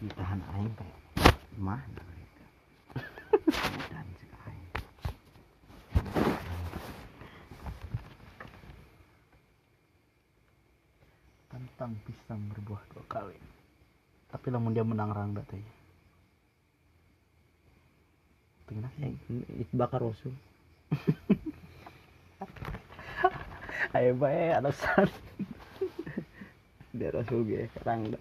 ditahan aing kayak mana gitu. Dan aing. Tentang pisang berbuah dua kali. Tapi lamun dia menang rangda teh. Tengah Eh, itu bakar rasul ayo bae alasan dia rasul ge kerang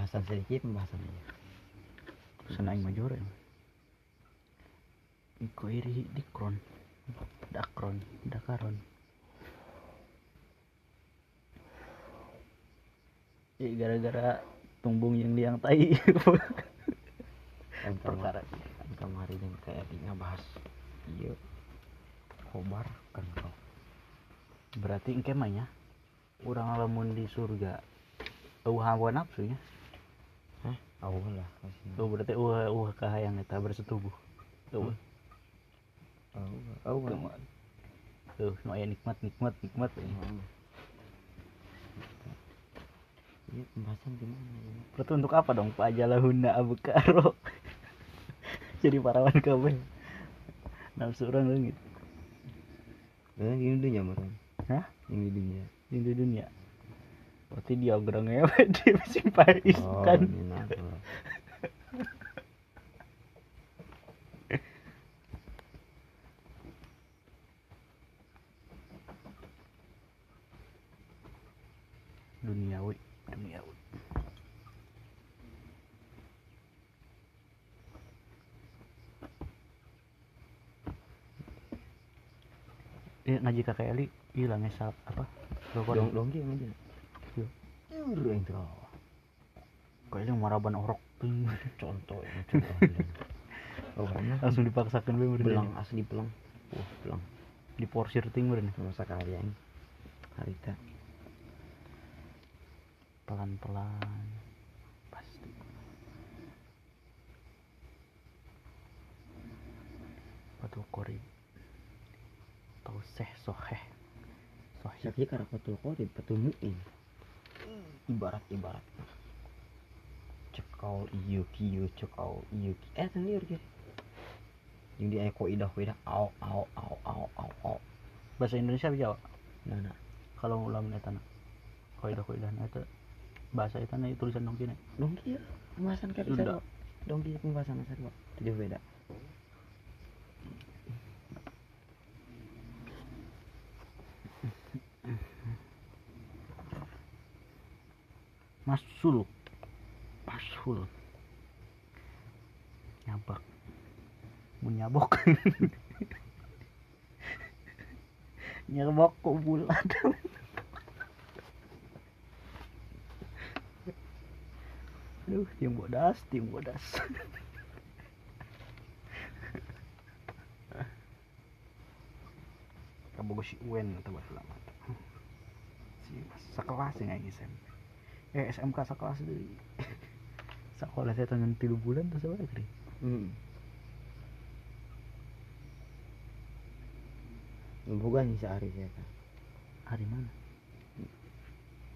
dah bahasan sedikit pembahasan aja senang major ya. Iko iri dikron. Dakron dakaron. Eh gara-gara tumbung yang liang tai. Perkara. kemarin kemarin yang kayak dia bahas iya. Kobar kan kau berarti engke mah nya urang lamun di surga eueuh hawa nafsunya awal lah tuh berarti eueuh eueuh kahayang eta bersetubuh eueuh awal Kumaha. tuh nu aya nikmat nikmat nikmat ya. Iya pembahasan gimana ya? Berarti untuk apa dong Pak Jalahuna Abu Karo? Jadi parawan kabeh. Nafsu orang leungit. Eh, ini dunia makan. Hah? Ini dunia. Di dunia. Berarti dia gerang ngewe di mesin Paris Oh, kan. Duniawi, duniawi. Eh ngaji kakek Eli hilang esap apa? Dong dong dia aja. Iya. Yur yang tahu. Kayaknya maraban orok. Contoh yang contoh. Oh? Langsung dipaksakan be. Belang asli belang. Wah, belang. Diporsir ting meureun. Sama sekali yang harita. pelan-pelan pasti batu kori atau seh soheh sohih Tapi karena patul korib, patul mu'in. Ibarat ibarat. Cekau iyo kiyo cekau iyo ki. Eh sendiri ke. Yang di ayah koidah koidah au au au au au au. bahasa Indonesia bisa Jawa Nah nah. kalau ulang eta na kaidah kaidah na eta bahasa eta na tulisan dong kini Dong kia pembahasan Sunda. bisa. Dong kia pembahasan masa dua. Tujuh beda. Masul pasul nyabak. Mun nyabok. Kok bulat. Aduh tim bodas tim bodas. Kabogo si Uwen atau bahasa si sekelas ya nggak SMP eh SMK sekelas dari sekolah saya tangan tiga bulan terus apa lagi Hmm. Bukan sehari saya kan. hari mana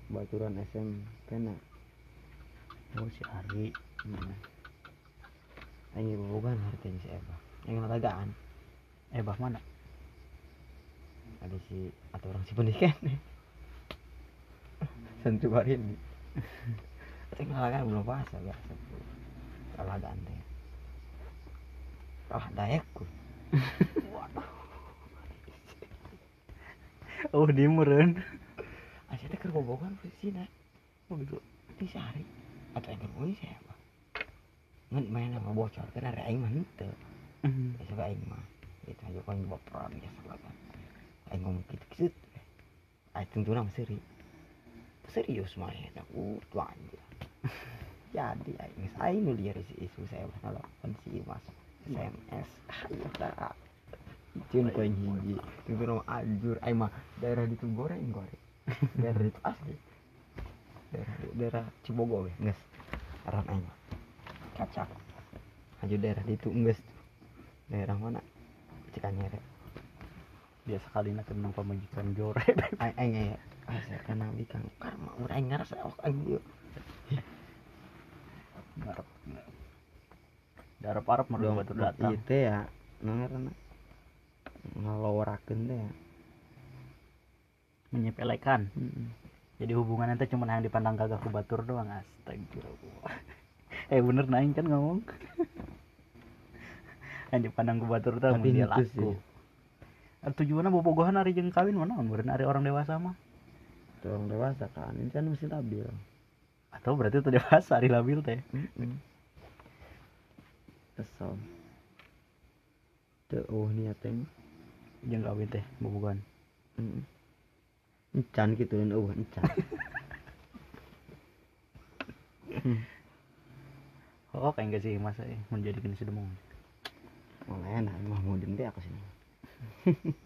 Baturan SM kena. oh si Ari Hmm. Ini bukan harganya siapa? Yang ngatakan eh bah mana ada si atau orang si pendidikan sentuharin tapi ngalakan belum puasa biasa kalah teh kalah dayakku oh di meren aja ada kerbobokan posisi nak oh gitu. Di sehari atau yang kerbobokan siapa? Ngan main sama bocor kan ada aing mah henteu. Biasa aing mah. Itu aja kan baperan biasa lah kan aing ngomong gitu gitu. Aing tentu nama seri serius mah ya nak uh tuh anjir jadi aing aing nu liar isi isu saya nelfon si mas SMS ayo Cun kau yang hiji itu nama anjur. Aing mah daerah itu goreng goreng daerah itu asli daerah daerah Cibogo weh nges. Aran aing mah kacak maju daerah di Tungges tuh daerah mana? Cikanyere biasa kali nak kenang pemajikan jore aing aing ya asa kana bikang karma urang aing ngarasa ok aing ieu ngarep darap arab mau dong batu datang. Ieu teh ya nangarana ngalorakeun teh ya. Menyepelekan. Heeh. jadi hubungan itu cuma yang dipandang gagah ku batur doang astagfirullah. Eh bener naing kan ngomong. Yang dipandang ku batur tuh dia laku sih. Tujuannya bobogohan hari jeung kawin mana meureun hari orang dewasa mah Tuh orang dewasa kan ini kan mesti labil. Atau berarti itu dewasa hari labil teh? Kesel. Tuh oh niat teh. Jeung kawin teh Heeh. encan gitu dan oh encan. Oh kayak enggak sih masa eh menjadi kini sedemung. Oh enak, mah mau dende aku sini.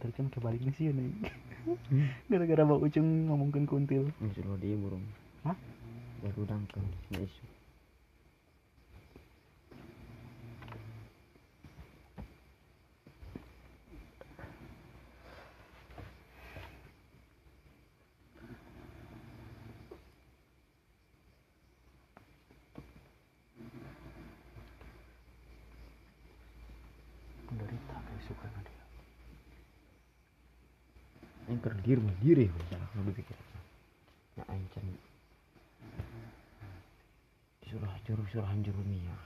Kantor kan kebalik nih sih nih gara-gara bau ucung ngomongin kuntil Ini dia burung. Hah? Baru dangkal, nggak isu. penderita kayak suka dia Ini kerdir mah diri, salah kalau dipikir. Ya ancan. Surah juru surah jurumiyah.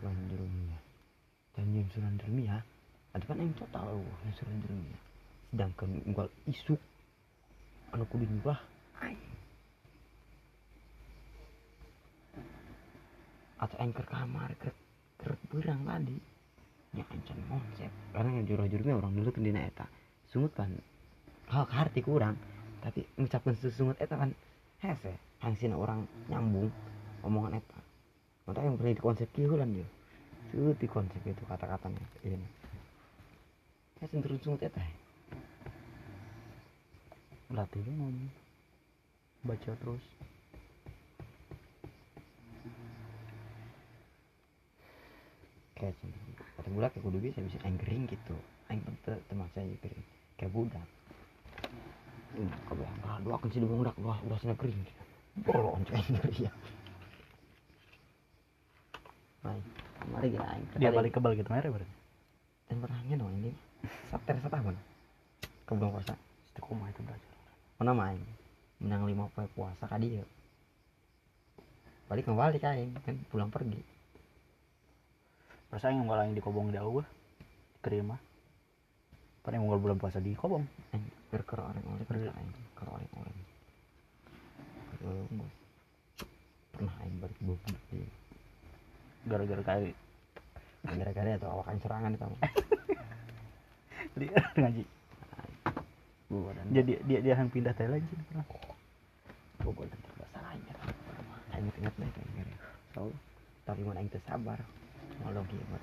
Surah jurumiyah. Dan yang surah jurumiyah, ada kan yang total yang surah jurumiyah. Sedangkan unggal isuk, anu kudu ay. Atau yang ke kamar, ke, berang tadi. Ya ancan konsep. Karena yang jurah jurumiyah orang dulu kan dina eta. Sungut kan hal harti kurang tapi mengucapkan sesungut eta kan hese. Hangsina orang nyambung omongan eta. Maka yang pernah dikonsep kieu lan yo di konsep itu kata-katanya ini ya cenderung sungut eta. Latih dia ngomong baca terus. Kayak kata budak kayak kudu bisa bisa aing kering gitu aing aing kering kayak budak. Hmm, kalau yang berat dua kan sih budak. Dua dua sana kering bolong aing ya. Baik, mari kita aing dia balik kebal gitu merah berarti? Dan pernahnya dong ini. Sater setahun ke bulan puasa. Istiqomah itu belajar. Mana main? Menang lima poe puasa kadi ya balik kembali kain kan pulang pergi. Perasaan yang yang dikobong di awal terima pada yang bulan puasa di kobong. Aing berker orang oleh kerja aing ker oleh oleh bos pernah aing balik bubuk di gara-gara kali. Gara-gara itu awakan serangan itu mah. dia ngaji. Jadi dia dia yang pindah teh lagi pernah gua dan terbahasa lain ya aing inget deh kayak tapi aing teu sabar mau kieu mah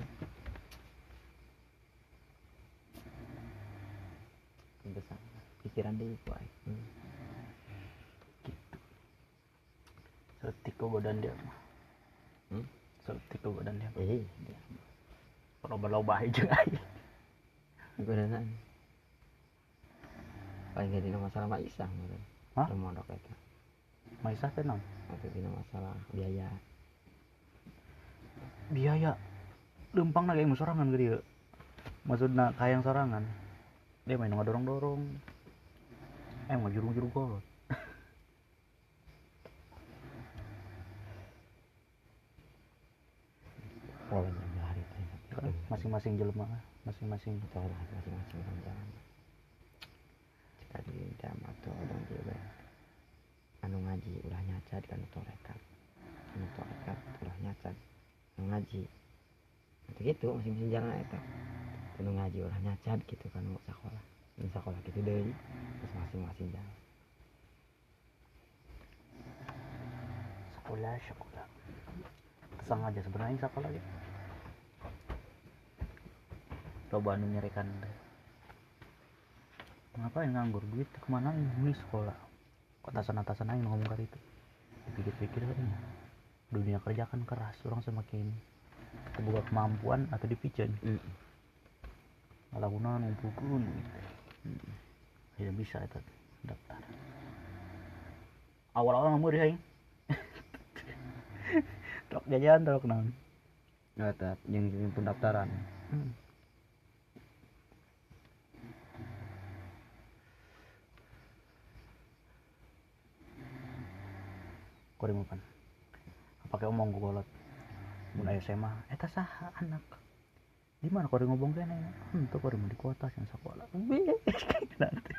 Aing teu sabar pikiran ku aing Hmm. setik ke badan dia Hmm? ke badan dia eh dia kalau berlobah aja nanya. Paling dina masalah Mak Isah gitu. Hah? Mondok itu. Maisah teh naon? Atau dina masalah biaya. biaya lempang na kayak sorangan ke dia maksudnya kayak yang sorangan dia main dorong dorong eh mau jurung jurung hari itu. masing-masing jelema masing-masing lah masing-masing jalan. Jika di jam atau orang juga. Anu ngaji ulah nyacat kan torekat. Anu torekat ulah nyacat. Anu ngaji. Itu gitu masing-masing jalan itu. Anu ngaji ulah nyacat gitu kan sekolah. Anu sekolah gitu deh. Terus masing-masing jalan. sekolah sekolah. Sengaja sebenarnya sekolah ya coba anu nyarikan deh ngapain nganggur duit? Ke mana ini? Sekolah. Kok atasan-atasan aja ngomong kali itu. Dipikir-pikir katanya dunia kerja kan keras orang semakin terbuka kemampuan atau dipicen Mm. malah guna ngumpulkan gitu tidak bisa itu daftar awal-awal ngamur ya truk jajan truk naon tat, yang pendaftaran. Hmm. Kau dimakan. Pakai omong gue kolot. Mun aya SMA, eta saha anak. Di mana kau ngomong kene? Tuh kau mau di kota yang sekolah. Nanti.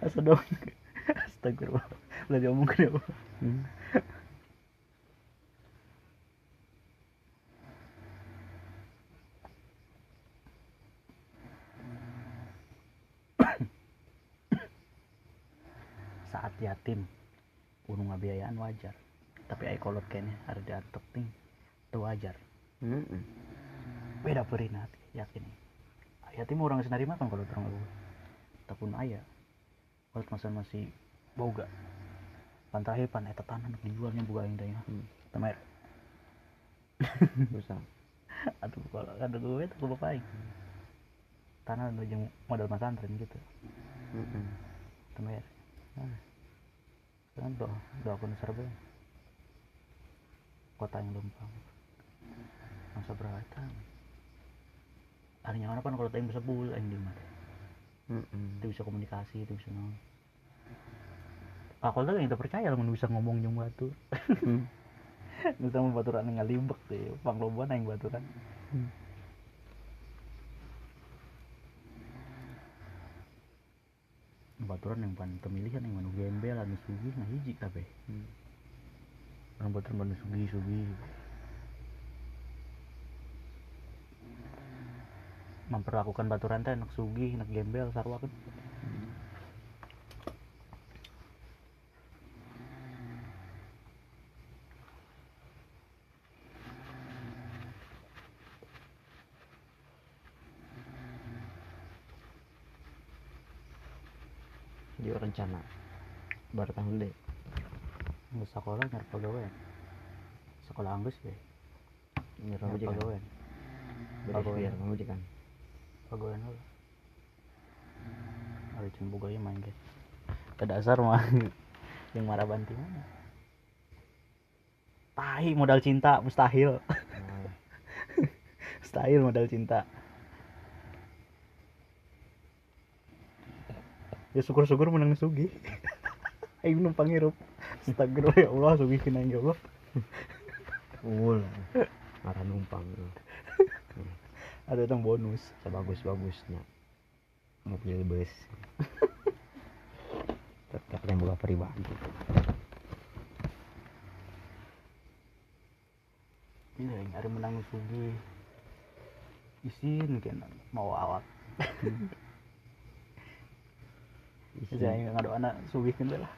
Asa dong. Astagfirullah. Lah diomong ke dia. Hmm. saat yatim unu ngabiayaan wajar tapi ai kolot kayaknya harus diantuk ting itu wajar Mm-mm. Beda perinat yakin. Yatim orang senari makan kalau terang aku. Tapun ayah kalau masa masih boga pantai pan eta tanah dijualnya buka yang daya Hmm. temer. Susah. aduh kalau ada gue itu gue bapain tanah nu jeung modal pesantren gitu. Mm-mm. temer. Nah kan doa doa pun serba kota yang lempang. Masa beratan harinya mana kan kalau tayang bisa bul aing di mana Mm-mm. itu bisa komunikasi itu bisa naon ah kalau tadi kita percaya lah mun bisa ngomong jeung batu Hmm. bisa mau baturan ngalibek deh pangloban aing baturan Hmm. baturan yang pan pemilihan yang manu gembel anu sugih nah hiji kabeh Hmm. orang baturan manu sugih sugih memperlakukan baturan teh anak sugih anak gembel sarua kan Jadi rencana baru tahun deh. nggak sekolah nyari pegawai sekolah anggus deh Nyuruh nyari Pegawai. biar kamu kan. Pegawai lo ada cuma boga ya main guys? Ke dasar mah. Yang marah banting mana? Tahi modal cinta. Mustahil. Oh, mustahil modal cinta. Ya syukur-syukur menang sugi. Ayo numpang hirup. Astagfirullah ya Allah sugi kena ya Allah. Ul. Marah numpang. ada yang bonus. Sebagus-bagusnya mobil bus. Tetap yang buka pribadi. yang ada menang sugi. Isin kan mau awak. Saya yang ada anak sugi lah.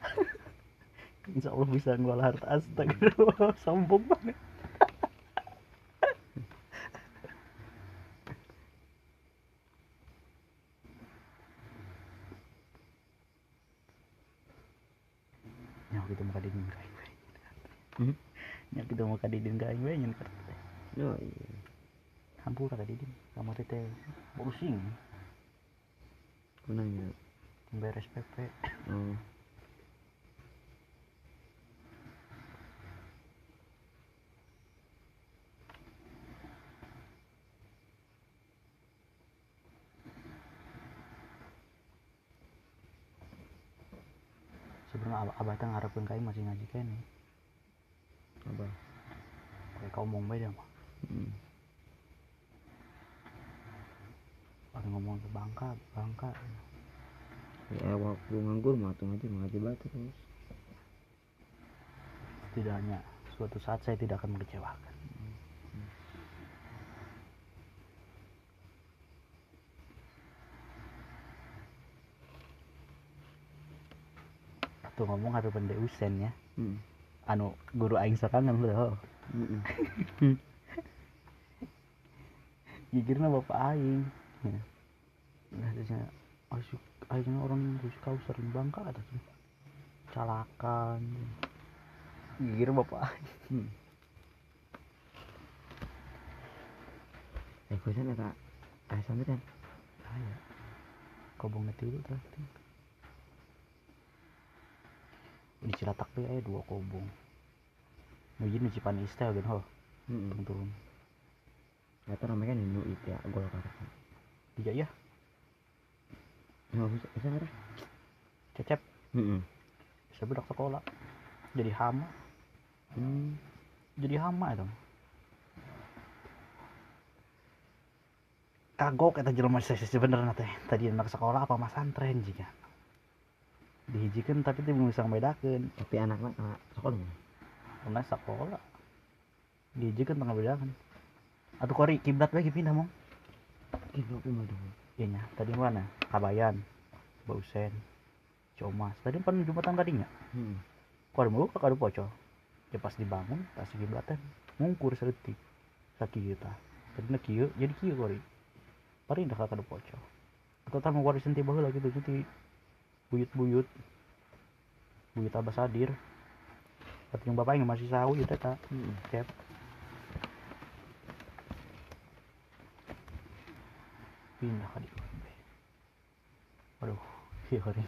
Insya Allah bisa ngelola harta. Astagfirullah sombong banget Kita mau kadidin kain Hmm? Nyawa kita mau kadidin kain nyen kerta Oh, iya. Hampura kadidin kamar teh pusing Kunanya. beres PP Oh. sebenarnya abah, abah teh ngarepkeun kain masih ngaji kene Apa? kayak kau ngomong beda mah Hmm. Pakai ngomong ke bangka bangka Ya waktu nganggur mah tuh ngaji ngaji batu terus. setidaknya suatu saat saya tidak akan mengecewakan Tuh ngomong harus pendek usen ya Hmm. anu guru aing serangan loh Heeh. gigirna bapak aing ya. nah terusnya asyik aing orang yang terus kau sering bangka atas calakan gigir bapak aing Hmm. Eh, kusen eta aya sampean. aya kobong tilu tadi di Cilatak tuh aya dua kobong Mungkin di Cipanis teh gen ho Heeh. turun turun. Eta namanya kan itu ya, gol kata. iya ya? Nah, bisa bisa ada. cecep? Heeh. bisa budak sekolah. Jadi hama. Hmm. jadi hama itu. Kagok kata jelema saya sebenarnya teh. Tadi anak sekolah apa mas? Antren jika dihijikan tapi belum bisa membedakan Tapi anak-anak anak sekolah. Karena sekolah. Dihijikan tengah bedakan atau kori kiblat lagi pindah mong. Tapi mah dong. iya nya tadi mana? Kabayan bausen comas. Tadi pan jumatan tadinya Heeh. kori mau kakak pocong. Ya pas dibangun pas kiblatan ngungkur sedetik sakit kita tadi nak kieu jadi kieu kori. Pari dah kakak pocong. Atau tamu kori senti baheula gitu jadi buyut-buyut. Buyut abah sadir. Tapi yang bapak yang masih sawi itu tak Heeh. cep pindah ke di waduh iya kori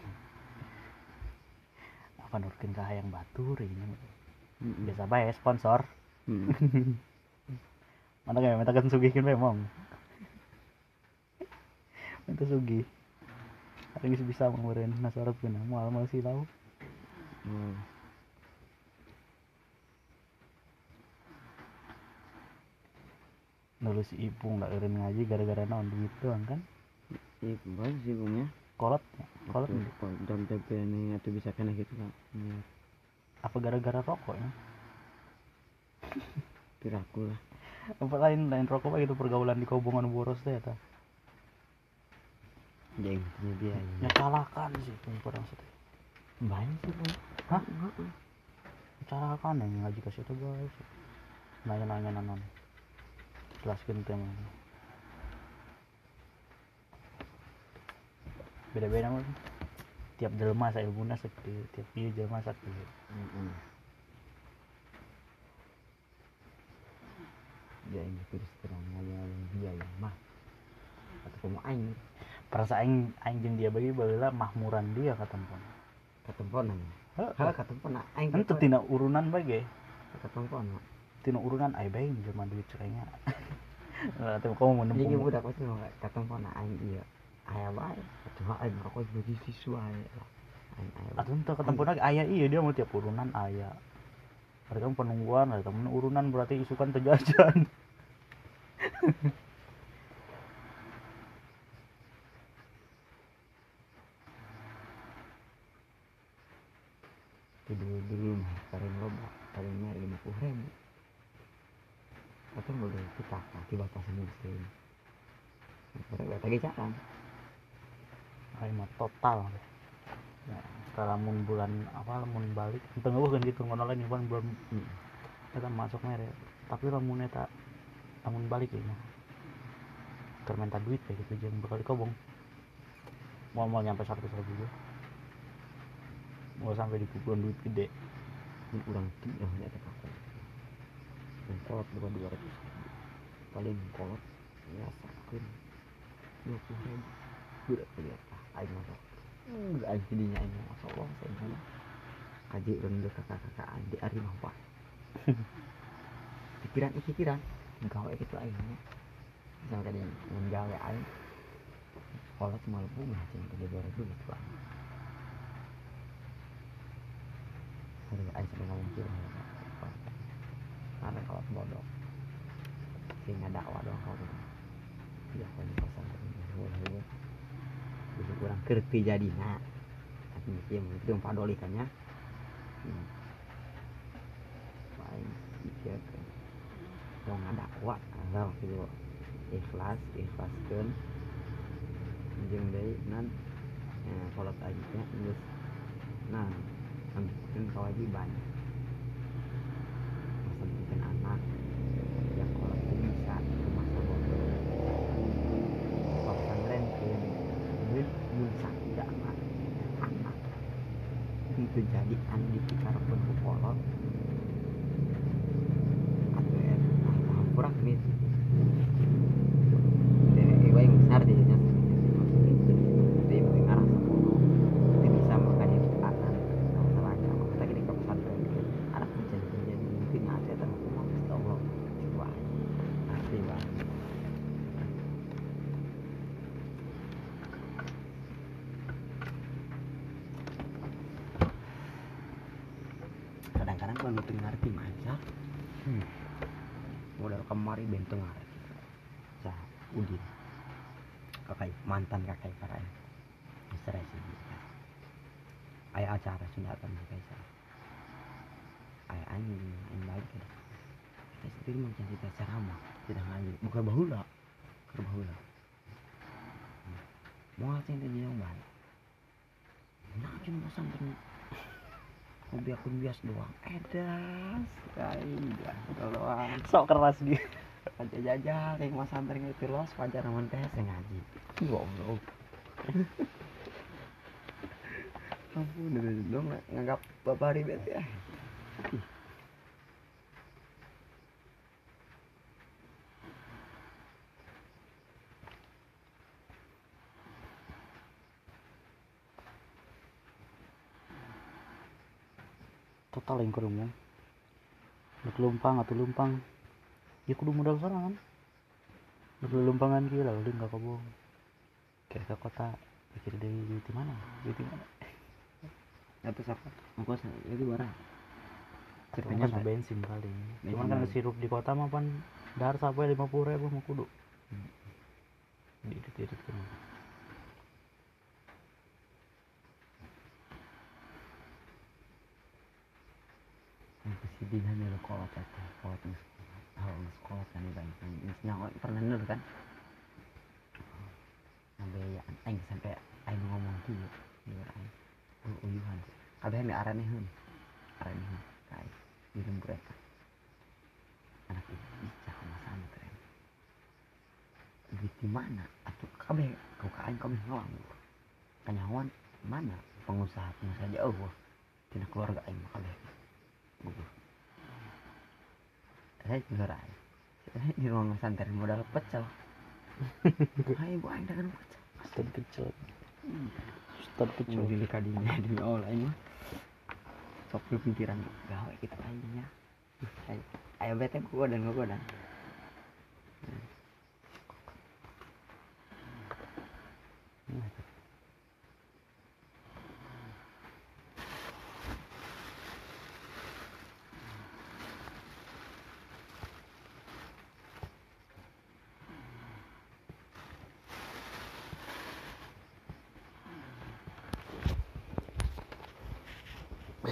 apa nurkin kahayang batur ini Heeh. biasa bae sponsor. Heeh. mana kayak minta kan sugihin memang minta sugi ini bisa mengurin nasarap pun mau mau sih tahu Hmm. dulu si ipung nggak irin ngaji gara-gara naon gitu kan Iya, bagus sih gumnya. kolot kolot Kalau jam jam ini atau bisa kena gitu kan. Apa gara-gara rokok ya Piraku lah. apa lain lain rokok apa gitu pergaulan di kobongan boros teh ta Jeng punya dia. ya calakan sih tuh kurang sih Banyak sih bang. Hah? Calakan yang ngaji ke situ guys nanya-nanya nanon jelaskan tema beda-beda mah tiap jelma saya ilmuna sakti tiap ieu jelma sakti. Dia ini terus terang nganya dia yang mah. Atau kamu aing perasa aing aing jeung dia bagi baheula mahmuran dia katempon ketemponan. Heeh. Kalau ketemponan aing Itu tina urunan bae ketemponan. tina urunan ai bae jelema duit cerenya Lah teh kamu mau Jadi nembung budak itu nggak ketemponan aing iya. Aya bae. Cuma aing rokok bagi siswa lah. Aing aya. bae. Atuh teu ketempuna ge aya iya dia mau tiap urunan aya. Ada kan penungguan, ada temen urunan berarti isukan terjajan. dulu dulu mah paling loba paling nyari lima puluh ribu. Atau boleh kita kaki bapak muslim. Mereka lagi jalan. Ai mah total. Ya, setelah mun bulan apa lamun balik, teu ngeueuh gitu ngono lain bulan belum Hmm. eta masuk mere. Tapi lamun eta lamun balik ya. Keur minta duit kayak gitu jeung bakal dikobong. Mau mau nyampe 100 ribu juga. Mau sampai dikumpulin duit gede. Ini kurang tiga ya ada kakak. Dan kolot bukan dua ratus. Paling kolot ya sakit dua puluh ribu. Budak kuliah ah, aing masuk. Enggak aing jadinya aing masuk Allah saya bilang. Kaji rendah kakak-kakak aing di ari mah pak. Pikiran ih pikiran. Gawe gitu aing. Sama mun gawe aing. Kolot malu bunga cing kerja dua ribu gitu lah. Aing sampai ngomong kira karena kalau bodoh sehingga dakwah doang kau gitu. Tidak kau di kosan boleh bisa kurang kerti jadi nah tapi mesti yang itu yang padoli kan ya. Hmm. paling pikir kan. Mau ngadakwah ada gitu ikhlas ikhlaskan. Jeung deui nan. Eh, ทำถึงซอยวิบันคนเป็นอันมาก kalau nutup ngerti masa hmm. modal kemari benteng ngerti cah udin. Kakak mantan kakak para Mister sih ayah acara sunatan kakak saya ayah anjing yang balik ya kita sendiri macam kita ceramah. Tidak ngaji bukan bahula. Ke bahula. Mau ngasih itu yang balik nah cuma sampai hobi akun bias doang edas kayak doang. Sok keras dia. Aja jajal kayak mas santri ngerti los wajar aman teh saya ngaji. Goblok. Ampun udah dong nganggap bapak ribet ya. Ih. Total yang kudu ngomong Nek lumpang atau lumpang. Ya kudu modal sorangan Nek lumpangan gila udah nggak kobong kayak ke kota pikir dari di mana? Di mana? Itu siapa? Ongkos itu barang. Ceritanya Ongkos bensin Bensin cuman kan sirup di kota mah pan dahar sampai lima puluh ribu mau kudu. Hmm. diirit ya kolot itu, kolot hal nges kolot kan itu, nges nyawa pernah nur kan? Sampai ya, aing sampai aing ngomong tuh, ya aing, oh uyuhan, kabeh mi arane hun, arane hun, kai, di eta, anak itu bisa sama santren, duit di mana? Atau kabeh, kau kain kabeh ngawang, kanyawan mana? Pengusaha pengusaha jauh, tina keluarga aing kabeh gugur saya juga rai saya di ruang pesantren modal pecel. Hai ibu aing dengan pecel. Ustad kecil Ustad kecil mau pilih kadinya demi Allah ini sok lu pikiran gawe kita aja ayo. Ayo bete gua dan gua dan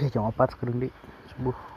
eh jam 4 sekarang di subuh